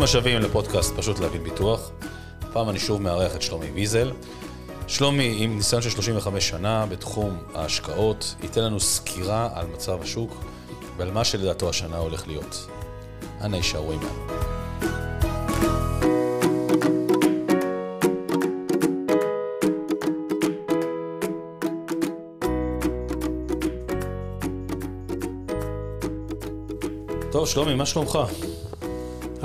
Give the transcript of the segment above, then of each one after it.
ברוכים השבים לפודקאסט פשוט להבין ביטוח. הפעם אני שוב מארח את שלומי ויזל. שלומי, עם ניסיון של 35 שנה בתחום ההשקעות, ייתן לנו סקירה על מצב השוק ועל מה שלדעתו השנה הולך להיות. אנא יישארו עימנו. טוב, שלומי, מה שלומך?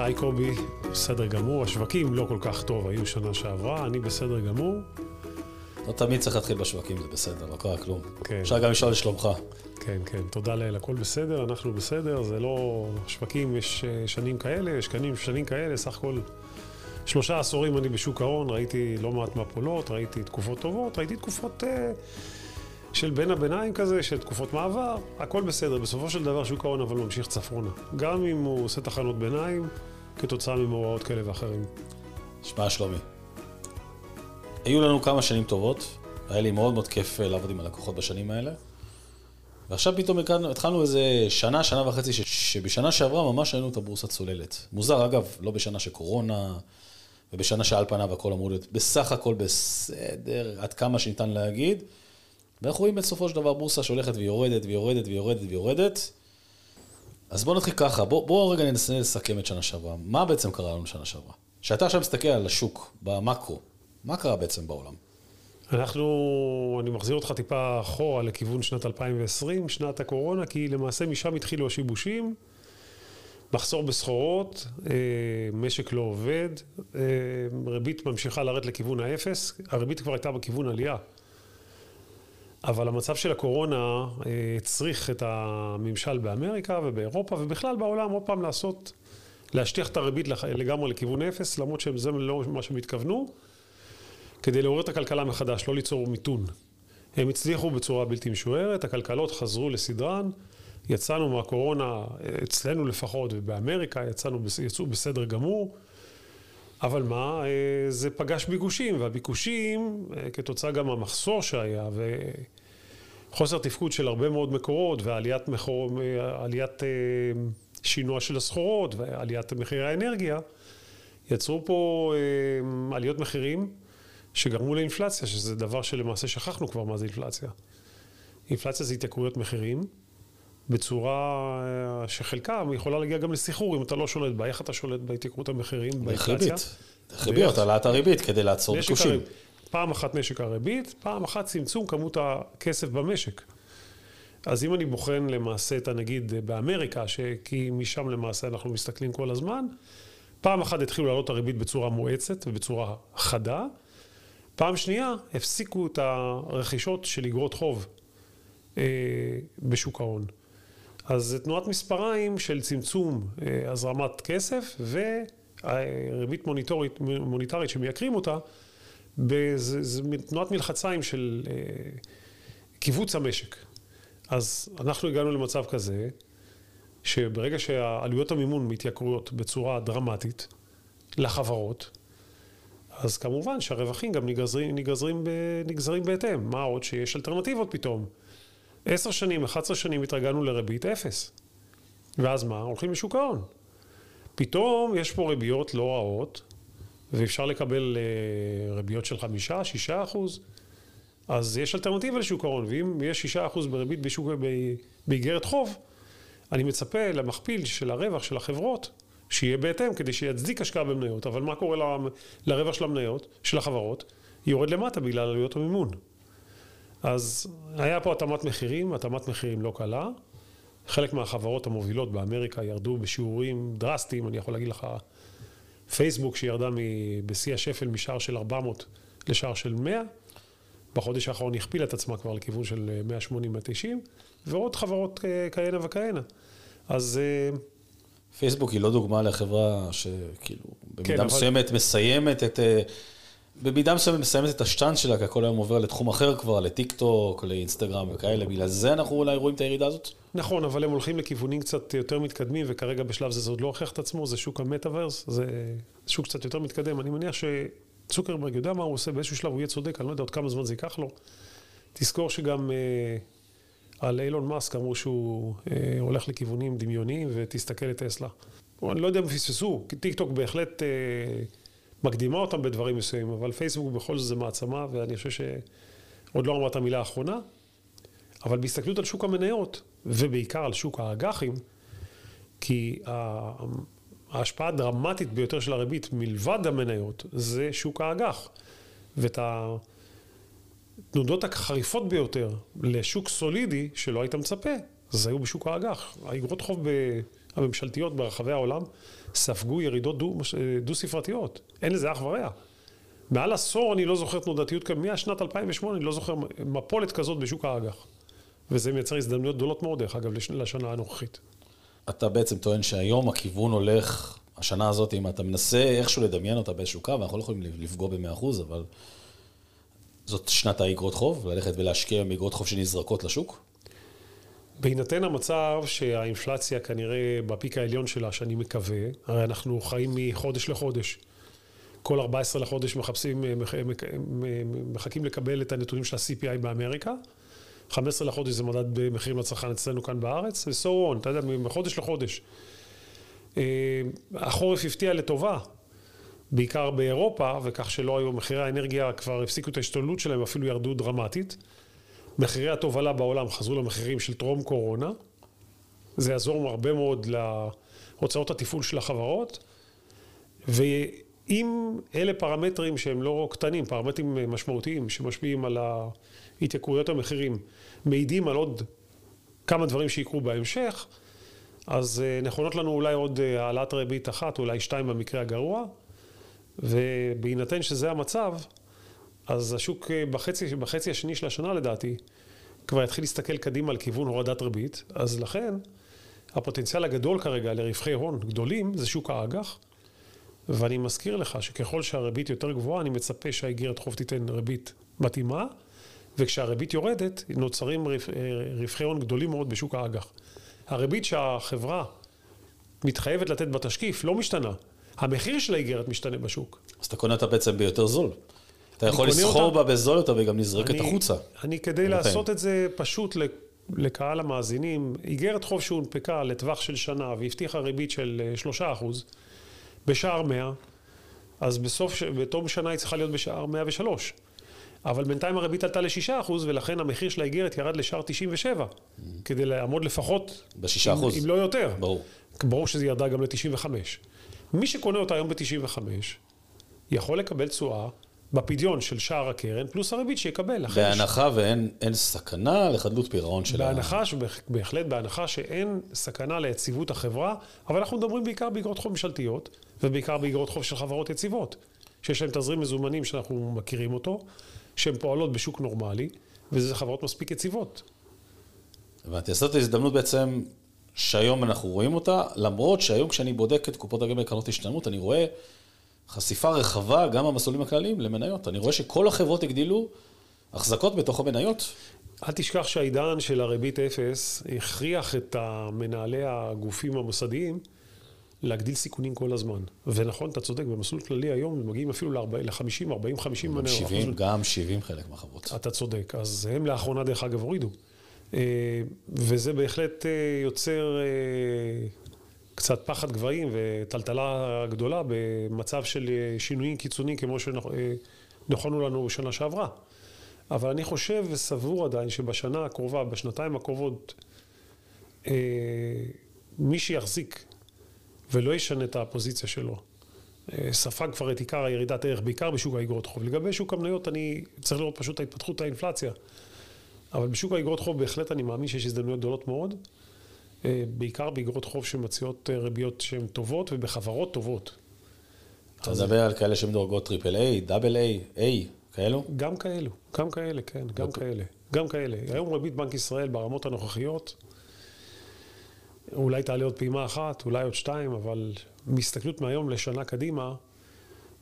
היי קובי, בסדר גמור. השווקים לא כל כך טוב היו שנה שעברה, אני בסדר גמור. לא תמיד צריך להתחיל בשווקים, זה בסדר, לא קרה כלום. כן. אפשר גם לשאול לשלומך. כן, כן, תודה לאל, הכל בסדר, אנחנו בסדר, זה לא... שווקים יש אה, שנים כאלה, יש שנים, שנים כאלה, סך הכל שלושה עשורים אני בשוק ההון, ראיתי לא מעט מפולות, ראיתי תקופות טובות, ראיתי תקופות אה, של בין הביניים כזה, של תקופות מעבר, הכל בסדר. בסופו של דבר שוק ההון אבל ממשיך צפונה. גם אם הוא עושה תחנות ביניים, כתוצאה ממאורעות כאלה ואחרים. שמע, שלומי, היו לנו כמה שנים טובות, היה לי מאוד מאוד כיף אה, לעבוד עם הלקוחות בשנים האלה, ועכשיו פתאום התחלנו, התחלנו איזה שנה, שנה וחצי, ש, שבשנה שעברה ממש ראינו את הבורסה צוללת. מוזר, אגב, לא בשנה של קורונה, ובשנה שעל פניו הכל אמור להיות בסך הכל בסדר, עד כמה שניתן להגיד, ואנחנו רואים בסופו של דבר בורסה שהולכת ויורדת ויורדת ויורדת ויורדת. אז בואו נתחיל ככה, בואו בוא רגע ננסה לסכם את שנה שעברה. מה בעצם קרה לנו שנה שעברה? כשאתה עכשיו מסתכל על השוק, במקרו, מה קרה בעצם בעולם? אנחנו, אני מחזיר אותך טיפה אחורה לכיוון שנת 2020, שנת הקורונה, כי למעשה משם התחילו השיבושים, מחסור בסחורות, אה, משק לא עובד, אה, ריבית ממשיכה לרדת לכיוון האפס, הריבית כבר הייתה בכיוון עלייה. אבל המצב של הקורונה אה, הצריך את הממשל באמריקה ובאירופה ובכלל בעולם עוד פעם לעשות, להשטיח את הריבית לגמרי לכיוון אפס, למרות שזה לא מה שהם התכוונו, כדי לעורר את הכלכלה מחדש, לא ליצור מיתון. הם הצליחו בצורה בלתי משוערת, הכלכלות חזרו לסדרן, יצאנו מהקורונה, אצלנו לפחות ובאמריקה יצאנו, יצאו בסדר גמור. אבל מה, אה, זה פגש ביקושים, והביקושים, אה, כתוצאה גם מהמחסור שהיה, וחוסר תפקוד של הרבה מאוד מקורות, ועליית מחור, עליית אה, שינוע של הסחורות, ועליית מחירי האנרגיה, יצרו פה עליות מחירים שגרמו לאינפלציה, שזה דבר שלמעשה שכחנו כבר מה זה אינפלציה. אינפלציה זה התייקרויות מחירים. בצורה שחלקם יכולה להגיע גם לסחרור אם אתה לא שולט בה. איך אתה שולט בהתייקרות המחירים, באינפלציה? דרך ריביות, העלאת הריבית כדי לעצור ביקושים. פעם אחת נשק הריבית, פעם אחת צמצום כמות הכסף במשק. אז אם אני בוחן למעשה את הנגיד באמריקה, כי משם למעשה אנחנו מסתכלים כל הזמן, פעם אחת התחילו לעלות הריבית בצורה מואצת ובצורה חדה, פעם שנייה הפסיקו את הרכישות של אגרות חוב אה, בשוק ההון. אז זה תנועת מספריים של צמצום אה, הזרמת כסף וריבית מוניטורית, מוניטרית שמייקרים אותה, זה תנועת מלחציים של אה, קיבוץ המשק. אז אנחנו הגענו למצב כזה, שברגע שעלויות המימון מתייקרויות בצורה דרמטית לחברות, אז כמובן שהרווחים גם נגזרים, נגזרים, נגזרים בהתאם. מה עוד שיש אלטרנטיבות פתאום. עשר שנים, 11 שנים התרגלנו לריבית אפס. ואז מה? הולכים לשוק ההון. פתאום יש פה ריביות לא רעות, ואפשר לקבל uh, ריביות של חמישה, שישה אחוז. אז יש אלטרנטיבה לשוק ההון, ואם יש שישה אחוז בריבית בשוק, באיגרת חוב, אני מצפה למכפיל של הרווח של החברות, שיהיה בהתאם כדי שיצדיק השקעה במניות. אבל מה קורה ל, לרווח של המניות, של החברות? יורד למטה בגלל עלויות המימון. אז היה פה התאמת מחירים, התאמת מחירים לא קלה. חלק מהחברות המובילות באמריקה ירדו בשיעורים דרסטיים, אני יכול להגיד לך, פייסבוק שירדה בשיא השפל משער של 400 לשער של 100, בחודש האחרון הכפילה את עצמה כבר לכיוון של 180-190, ועוד חברות כהנה וכהנה. אז... אה, פייסבוק היא לא דוגמה לחברה שכאילו, במידה כן, מסוימת אבל... מסיימת את... במידה מסוימת מסיימת את השטאנץ שלה, כי הכל היום עובר לתחום אחר כבר, לטיק טוק, לאינסטגרם וכאלה, בגלל זה אנחנו אולי רואים את הירידה הזאת? נכון, אבל הם הולכים לכיוונים קצת יותר מתקדמים, וכרגע בשלב זה זה עוד לא הוכיח את עצמו, זה שוק המטאוורס, זה שוק קצת יותר מתקדם. אני מניח שצוקרברג יודע מה הוא עושה, באיזשהו שלב הוא יהיה צודק, אני לא יודע עוד כמה זמן זה ייקח לו. תזכור שגם אה, על אילון מאסק אמרו שהוא אה, הולך לכיוונים דמיוניים, ותסתכל את טסלה. אני לא יודע אם פספסו, טיק טוק בהחלט אה, מקדימה אותם בדברים מסוימים, אבל פייסבוק בכל זאת זה מעצמה, ואני חושב שעוד לא אמרת המילה האחרונה, אבל בהסתכלות על שוק המניות, ובעיקר על שוק האג"חים, כי ההשפעה הדרמטית ביותר של הריבית מלבד המניות זה שוק האג"ח. ואת התנודות החריפות ביותר לשוק סולידי שלא היית מצפה, זה היו בשוק האג"ח. האגרות חוב הממשלתיות ברחבי העולם ספגו ירידות דו-ספרתיות. דו אין לזה אח ורע. מעל עשור אני לא זוכר תנודתיות מהשנת 2008 אני לא זוכר מפולת כזאת בשוק האג"ח. וזה מייצר הזדמנויות גדולות מאוד, דרך אגב, לשנה הנוכחית. אתה בעצם טוען שהיום הכיוון הולך, השנה הזאת, אם אתה מנסה איכשהו לדמיין אותה באיזשהו קו, אנחנו לא יכולים לפגוע ב-100%, אבל זאת שנת האגרות חוב, ללכת ולהשקיע באגרות חוב שנזרקות לשוק? בהינתן המצב שהאינפלציה כנראה בפיק העליון שלה, שאני מקווה, הרי אנחנו חיים מחודש לחודש. כל 14 לחודש מחפשים, מחכים לקבל את הנתונים של ה-CPI באמריקה. 15 לחודש זה מדד מחירים לצרכן אצלנו כאן בארץ, ו-so on, אתה יודע, מחודש לחודש. אה, החורף הפתיע לטובה, בעיקר באירופה, וכך שלא היו, מחירי האנרגיה כבר הפסיקו את ההשתוללות שלהם, אפילו ירדו דרמטית. מחירי התובלה בעולם חזרו למחירים של טרום קורונה. זה יעזור הרבה מאוד להוצאות התפעול של החברות. ואם אלה פרמטרים שהם לא קטנים, פרמטרים משמעותיים שמשפיעים על התייקרויות המחירים, מעידים על עוד כמה דברים שיקרו בהמשך, אז אה, נכונות לנו אולי עוד אה, העלאת ריבית אחת, אולי שתיים במקרה הגרוע, ובהינתן שזה המצב, אז השוק אה, בחצי, בחצי השני של השנה לדעתי, כבר יתחיל להסתכל קדימה על כיוון הורדת ריבית, אז לכן הפוטנציאל הגדול כרגע לרווחי הון גדולים זה שוק האג"ח, ואני מזכיר לך שככל שהריבית יותר גבוהה, אני מצפה שהאיגרת חוב תיתן ריבית מתאימה, וכשהריבית יורדת, נוצרים אה, רווחי הון גדולים מאוד בשוק האג"ח. הריבית שהחברה מתחייבת לתת בתשקיף לא משתנה. המחיר של האיגרת משתנה בשוק. אז אתה קונה אותה בעצם ביותר זול. אתה יכול לסחור בה בזול יותר וגם נזרקת החוצה. אני, כדי לעשות את זה פשוט לקהל המאזינים, איגרת חוב שהונפקה לטווח של שנה והבטיחה ריבית של 3%, אה, בשער 100, אז בסוף, בתום שנה היא צריכה להיות בשער 103. אבל בינתיים הריבית עלתה ל-6% ולכן המחיר של האיגרת ירד לשער 97, mm. כדי לעמוד לפחות... ב-6%. אם, אם לא יותר. ברור. ברור שזה ירדה גם ל-95. מי שקונה אותה היום ב-95, יכול לקבל תשואה בפדיון של שער הקרן, פלוס הריבית שיקבל. בהנחה ש... ואין סכנה לחדלות פירעון של ה... בהנחה, בהחלט בהנחה שאין סכנה ליציבות החברה, אבל אנחנו מדברים בעיקר באגרות חוב ממשלתיות, ובעיקר באגרות חוב של חברות יציבות, שיש להן תזרים מזומנים שאנחנו מכירים אותו, שהן פועלות בשוק נורמלי, וזה חברות מספיק יציבות. הבנתי, אז זאת ההזדמנות בעצם שהיום אנחנו רואים אותה, למרות שהיום כשאני בודק את קופות הגמל קרנות השתלמות, אני רואה חשיפה רחבה גם במסלולים הכלליים למניות. אני רואה שכל החברות הגדילו החזקות בתוך המניות. אל תשכח שהעידן של הריבית אפס הכריח את מנהלי הגופים המוסדיים להגדיל סיכונים כל הזמן. ונכון, אתה צודק, במסלול כללי היום מגיעים אפילו ל-50, 40, 50 מניות. 70, גם 70 חלק מהחברות. אתה צודק. אז הם לאחרונה, דרך אגב, הורידו. אה, וזה בהחלט אה, יוצר אה, קצת פחד גבהים וטלטלה גדולה במצב של שינויים קיצוניים כמו שנכונו לנו בשנה שעברה. אבל אני חושב וסבור עדיין שבשנה הקרובה, בשנתיים הקרובות, מי שיחזיק ולא ישנה את הפוזיציה שלו, ספג כבר את עיקר הירידת ערך, בעיקר בשוק האגרות חוב. לגבי שוק המניות, אני צריך לראות פשוט את התפתחות האינפלציה. אבל בשוק האגרות חוב בהחלט אני מאמין שיש הזדמנויות גדולות מאוד, אה, בעיקר באגרות חוב שמציעות אה, ריביות שהן טובות ובחברות טובות. אתה מדבר על כאלה שמדורגות triple A, double A, A, כאלו? גם כאלו, גם כאלה, כן, גם כאלה. גם כאלה. היום ריבית בנק ישראל ברמות הנוכחיות, אולי תעלה עוד פעימה אחת, אולי עוד שתיים, אבל מהסתכלות מהיום לשנה קדימה,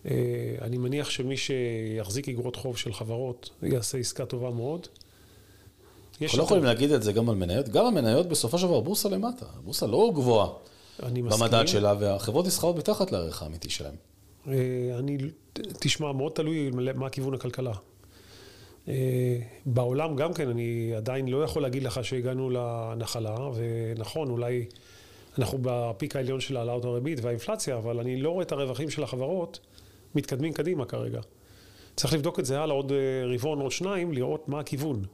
אה, אני מניח שמי שיחזיק אגרות חוב של חברות יעשה עסקה טובה מאוד. אנחנו לא יכולים להגיד את זה גם על מניות. גם המניות בסופו של דבר בורסה למטה. בורסה לא גבוהה במדד שלה, והחברות נסחרות מתחת לערך האמיתי שלהן. אה, אני, תשמע, מאוד תלוי מה כיוון הכלכלה. אה, בעולם גם כן, אני עדיין לא יכול להגיד לך שהגענו לנחלה, ונכון, אולי אנחנו בפיק העליון של העלאות הריבית והאינפלציה, אבל אני לא רואה את הרווחים של החברות מתקדמים קדימה כרגע. צריך לבדוק את זה הלאה עוד אה, רבעון, עוד שניים, לראות מה הכיוון.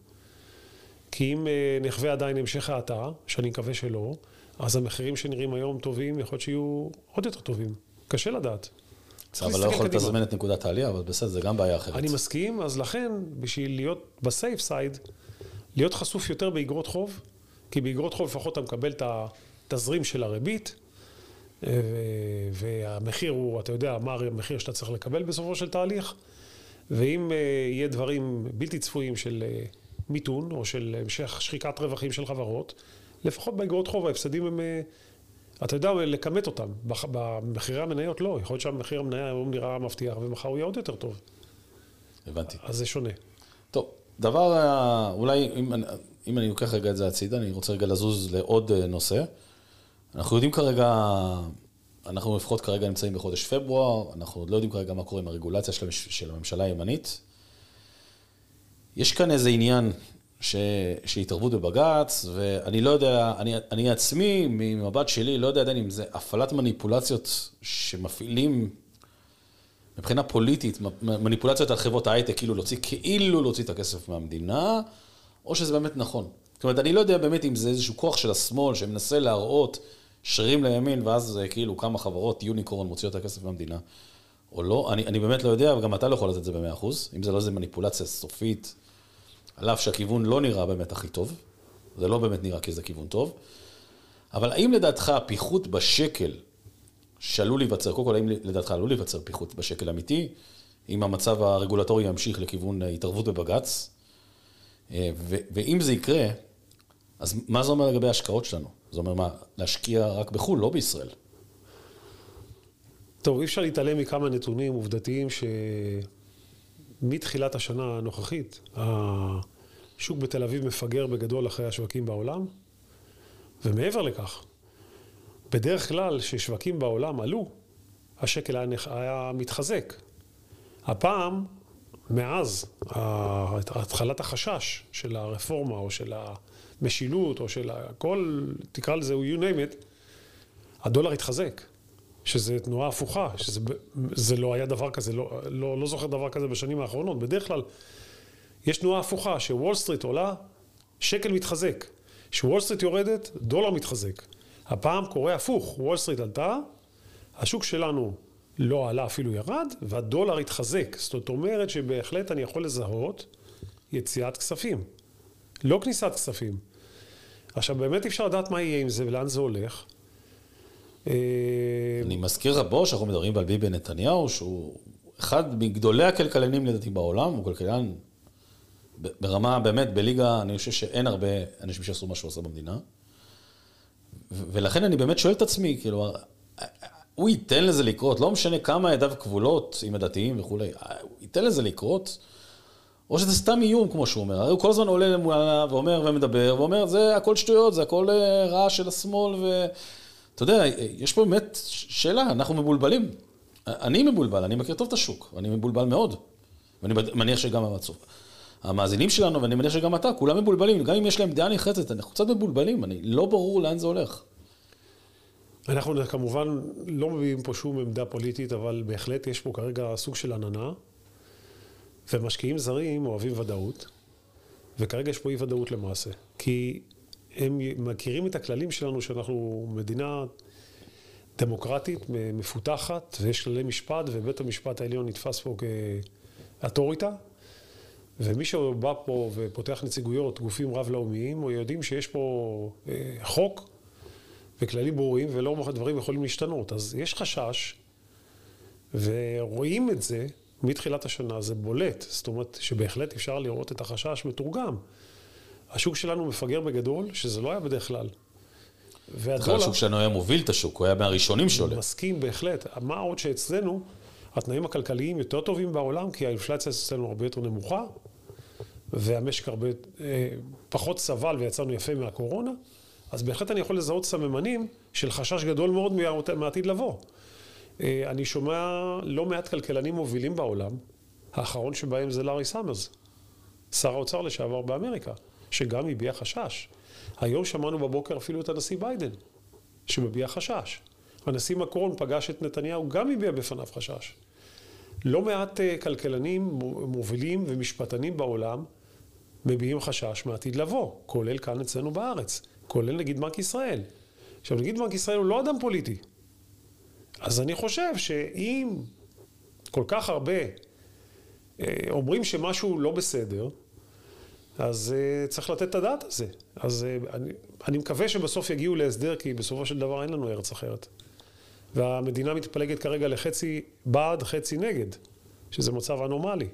כי אם אה, נחווה עדיין המשך האטה, שאני מקווה שלא, אז המחירים שנראים היום טובים, יכול להיות שיהיו עוד יותר טובים. קשה לדעת. אבל לא יכול לתזמן את נקודת העלייה, אבל בסדר, זה גם בעיה אחרת. אני מסכים, אז לכן, בשביל להיות בסייף סייד, להיות חשוף יותר באגרות חוב, כי באגרות חוב לפחות אתה מקבל את התזרים של הריבית, אה, והמחיר הוא, אתה יודע, מה המחיר שאתה צריך לקבל בסופו של תהליך, ואם אה, יהיה דברים בלתי צפויים של מיתון, או של המשך שחיקת רווחים של חברות, לפחות באגרות חוב ההפסדים הם, אתה יודע, לכמת אותם. במחירי המניות לא, יכול להיות שהמחיר המניה היום נראה מבטיח, ומחר הוא יהיה עוד יותר טוב. הבנתי. אז זה שונה. טוב, דבר, אולי אם, אם אני לוקח רגע את זה הצידה, אני רוצה רגע לזוז לעוד נושא. אנחנו יודעים כרגע, אנחנו לפחות כרגע נמצאים בחודש פברואר, אנחנו עוד לא יודעים כרגע מה קורה עם הרגולציה של, של הממשלה הימנית. יש כאן איזה עניין ש, של התערבות בבג"ץ, ואני לא יודע, אני, אני עצמי, ממבט שלי, לא יודע עדיין אם זה הפעלת מניפולציות שמפעילים מבחינה פוליטית, מניפולציות על חברות ההייטק, כאילו להוציא, כאילו להוציא את הכסף מהמדינה, או שזה באמת נכון. זאת אומרת, אני לא יודע באמת אם זה איזשהו כוח של השמאל שמנסה להראות שרירים לימין, ואז כאילו כמה חברות יוניקורן מוציאות את הכסף מהמדינה, או לא. אני, אני באמת לא יודע, וגם אתה לא יכול לתת את זה במאה אחוז, אם זה לא איזה מניפולציה סופית, על אף שהכיוון לא נראה באמת הכי טוב, זה לא באמת נראה כאיזה כיוון טוב, אבל האם לדעתך הפיחות בשקל שעלול להיווצר, קודם כל האם לדעתך עלול להיווצר פיחות בשקל אמיתי, אם המצב הרגולטורי ימשיך לכיוון התערבות בבג"ץ, אה, ואם זה יקרה, אז מה זה אומר לגבי ההשקעות שלנו? זה אומר מה, להשקיע רק בחו"ל, לא בישראל. טוב, אי אפשר להתעלם מכמה נתונים עובדתיים שמתחילת השנה הנוכחית, השוק בתל אביב מפגר בגדול אחרי השווקים בעולם, ומעבר לכך, בדרך כלל כששווקים בעולם עלו, השקל היה, היה מתחזק. הפעם, מאז התחלת החשש של הרפורמה או של המשילות או של הכל, תקרא לזה you name it, הדולר התחזק. שזה תנועה הפוכה, שזה לא היה דבר כזה, לא, לא, לא זוכר דבר כזה בשנים האחרונות. בדרך כלל יש תנועה הפוכה, שוול סטריט עולה, שקל מתחזק. שוול סטריט יורדת, דולר מתחזק. הפעם קורה הפוך, וול סטריט עלתה, השוק שלנו לא עלה אפילו ירד, והדולר התחזק. זאת אומרת שבהחלט אני יכול לזהות יציאת כספים, לא כניסת כספים. עכשיו באמת אפשר לדעת מה יהיה עם זה ולאן זה הולך. אני מזכיר רבו שאנחנו מדברים על ביבי נתניהו, שהוא אחד מגדולי הכלכלנים לדעתי בעולם, הוא כלכלן ברמה באמת, בליגה, אני חושב שאין הרבה אנשים שעשו מה שהוא עושה במדינה. ולכן אני באמת שואל את עצמי, כאילו, הוא ייתן לזה לקרות, לא משנה כמה ידיו כבולות עם הדתיים וכולי, הוא ייתן לזה לקרות, או שזה סתם איום, כמו שהוא אומר. הרי הוא כל הזמן עולה למעלה ואומר ומדבר, ואומר, זה הכל שטויות, זה הכל אה, רעש של השמאל, ואתה יודע, יש פה באמת שאלה, אנחנו מבולבלים. אני מבולבל, אני מכיר טוב את השוק, אני מבולבל מאוד, ואני מניח שגם המצוף. המאזינים שלנו, ואני מניח שגם אתה, כולם מבולבלים, גם אם יש להם דעה נחרצת, אנחנו קצת מבולבלים, אני לא ברור לאן זה הולך. אנחנו כמובן לא מביאים פה שום עמדה פוליטית, אבל בהחלט יש פה כרגע סוג של עננה, ומשקיעים זרים אוהבים ודאות, וכרגע יש פה אי ודאות למעשה, כי הם מכירים את הכללים שלנו שאנחנו מדינה דמוקרטית, מפותחת, ויש כללי משפט, ובית המשפט העליון נתפס פה כאטוריטה, ומי שבא פה ופותח נציגויות, גופים רב-לאומיים, או יודעים שיש פה אה, חוק וכללים ברורים, ולא דברים יכולים להשתנות. אז יש חשש, ורואים את זה מתחילת השנה, זה בולט. זאת אומרת שבהחלט אפשר לראות את החשש מתורגם. השוק שלנו מפגר בגדול, שזה לא היה בדרך כלל. והדולר... השוק שלנו היה מוביל את השוק, הוא היה מהראשונים שעולה. מסכים בהחלט. מה עוד שאצלנו, התנאים הכלכליים יותר טובים בעולם, כי האינפלציה אצלנו הרבה יותר נמוכה, והמשק הרבה אה, פחות סבל ויצאנו יפה מהקורונה, אז בהחלט אני יכול לזהות סממנים של חשש גדול מאוד מעתיד לבוא. אה, אני שומע לא מעט כלכלנים מובילים בעולם, האחרון שבהם זה לארי סאמרס, שר האוצר לשעבר באמריקה, שגם הביע חשש. היום שמענו בבוקר אפילו את הנשיא ביידן, שמביע חשש. הנשיא מקרון פגש את נתניהו, גם הביע בפניו חשש. לא מעט אה, כלכלנים מובילים ומשפטנים בעולם מביעים חשש מעתיד לבוא, כולל כאן אצלנו בארץ, כולל נגיד בנק ישראל. עכשיו, נגיד בנק ישראל הוא לא אדם פוליטי. אז אני חושב שאם כל כך הרבה אומרים שמשהו לא בסדר, אז uh, צריך לתת את הדעת על זה. אז uh, אני, אני מקווה שבסוף יגיעו להסדר, כי בסופו של דבר אין לנו ארץ אחרת. והמדינה מתפלגת כרגע לחצי בעד, חצי נגד, שזה מצב אנומלי.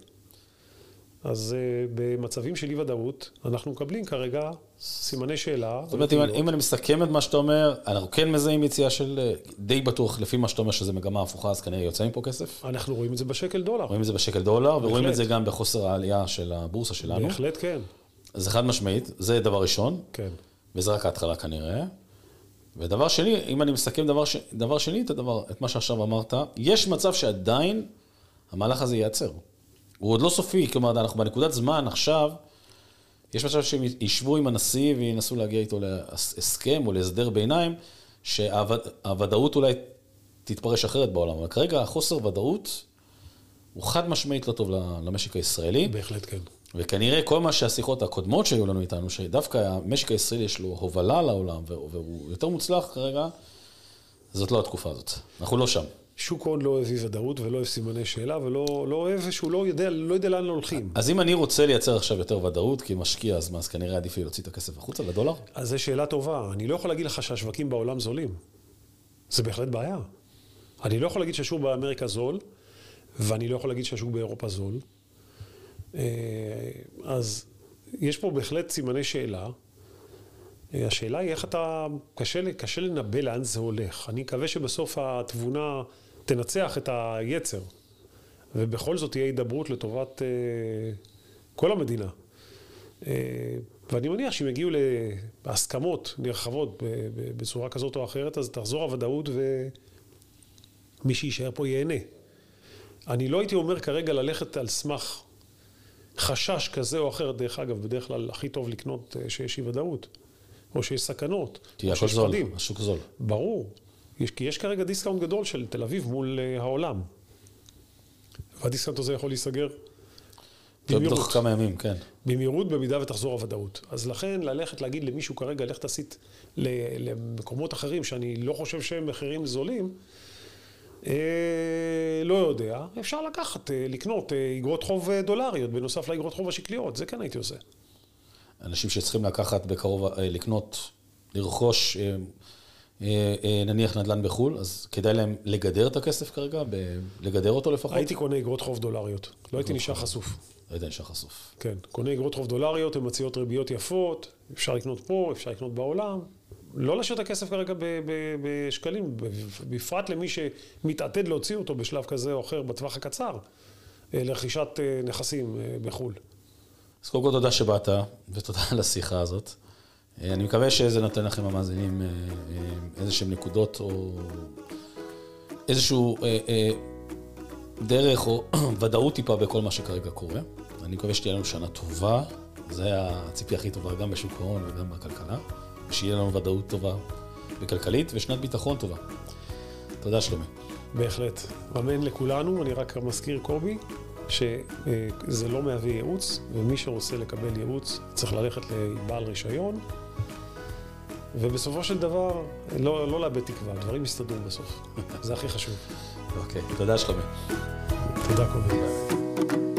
אז uh, במצבים של אי ודאות, אנחנו מקבלים כרגע סימני שאלה. זאת אומרת, אם, אם אני מסכם את מה שאתה אומר, אנחנו כן מזהים יציאה של, די בטוח, לפי מה שאתה אומר שזה מגמה הפוכה, אז כנראה יוצא מפה כסף. אנחנו רואים את זה בשקל דולר. רואים את זה בשקל דולר, בהחלט. ורואים את זה גם בחוסר העלייה של הבורסה שלנו. בהחלט כן. זה חד משמעית, זה דבר ראשון. כן. וזה רק ההתחלה כנראה. ודבר שני, אם אני מסכם דבר, ש... דבר שני, את, הדבר, את מה שעכשיו אמרת, יש מצב שעדיין המהלך הזה ייעצר. הוא עוד לא סופי, כלומר, אנחנו בנקודת זמן עכשיו, יש מצב שהם ישבו עם הנשיא וינסו להגיע איתו להסכם או להסדר ביניים, שהוודאות אולי תתפרש אחרת בעולם. אבל כרגע החוסר ודאות הוא חד משמעית לא טוב למשק הישראלי. בהחלט כן. וכנראה כל מה שהשיחות הקודמות שהיו לנו איתנו, שדווקא המשק הישראלי יש לו הובלה לעולם, והוא יותר מוצלח כרגע, זאת לא התקופה הזאת. אנחנו לא שם. שוק הון לא אוהב אי ודאות ולא אוהב סימני שאלה ולא לא אוהב שהוא לא יודע, לא יודע לאן הולכים. אז אם אני רוצה לייצר עכשיו יותר ודאות כמשקיע, אז מה, אז כנראה עדיף לי להוציא את הכסף החוצה לדולר? אז זו שאלה טובה. אני לא יכול להגיד לך שהשווקים בעולם זולים. זה בהחלט בעיה. אני לא יכול להגיד שהשוק באמריקה זול, ואני לא יכול להגיד שהשוק באירופה זול. אה, אז יש פה בהחלט סימני שאלה. אה, השאלה היא איך אתה, קשה, קשה לנבא לאן זה הולך. אני מקווה שבסוף התבונה תנצח את היצר, ובכל זאת תהיה הידברות לטובת uh, כל המדינה. Uh, ואני מניח שאם יגיעו להסכמות נרחבות בצורה כזאת או אחרת, אז תחזור הוודאות ומי שיישאר פה ייהנה. אני לא הייתי אומר כרגע ללכת על סמך חשש כזה או אחר, דרך אגב, בדרך כלל הכי טוב לקנות שיש אי ודאות. או שיש סכנות. כי הכל זול, השוק זול. ברור. יש, כי יש כרגע discount גדול של תל אביב מול אה, העולם. וה discount הזה יכול להיסגר במהירות. תוך כמה ימים, כן. במהירות, במידה ותחזור הוודאות. אז לכן, ללכת להגיד למישהו כרגע, לך תסיט למקומות אחרים, שאני לא חושב שהם מחירים זולים, אה, לא יודע, אפשר לקחת, אה, לקנות אה, אגרות חוב אה, דולריות, בנוסף לאגרות חוב השקליות, זה כן הייתי עושה. אנשים שצריכים לקחת בקרוב, אה, לקנות, לרכוש אה, אה, נניח נדל"ן בחו"ל, אז כדאי להם לגדר את הכסף כרגע, לגדר אותו לפחות? הייתי קונה אגרות חוב דולריות, לא הייתי נשאר חסוף. לא הייתי נשאר חשוף. כן, קונה אגרות חוב דולריות, הן מציעות ריביות יפות, אפשר לקנות פה, אפשר לקנות בעולם. לא להשאיר את הכסף כרגע בשקלים, בפרט למי שמתעתד להוציא אותו בשלב כזה או אחר בטווח הקצר, לרכישת נכסים בחו"ל. אז קודם כל תודה שבאת, ותודה על השיחה הזאת. אה, אני מקווה שזה נותן לכם המאזינים אה, אה, איזה שהן נקודות או איזשהו דרך או ודאות טיפה בכל מה שכרגע קורה. אני מקווה שתהיה לנו שנה טובה, זה הציפי הכי טובה גם בשוק ההון וגם בכלכלה, ושיהיה לנו ודאות טובה וכלכלית ושנת ביטחון טובה. תודה שלומי. בהחלט. אמן לכולנו, אני רק מזכיר קובי, שזה לא מהווה ייעוץ, ומי שרוצה לקבל ייעוץ צריך ללכת לבעל רישיון, ובסופו של דבר, לא, לא לאבד תקווה, דברים יסתדרו בסוף. זה הכי חשוב. אוקיי, okay, תודה שלומי. תודה קובי.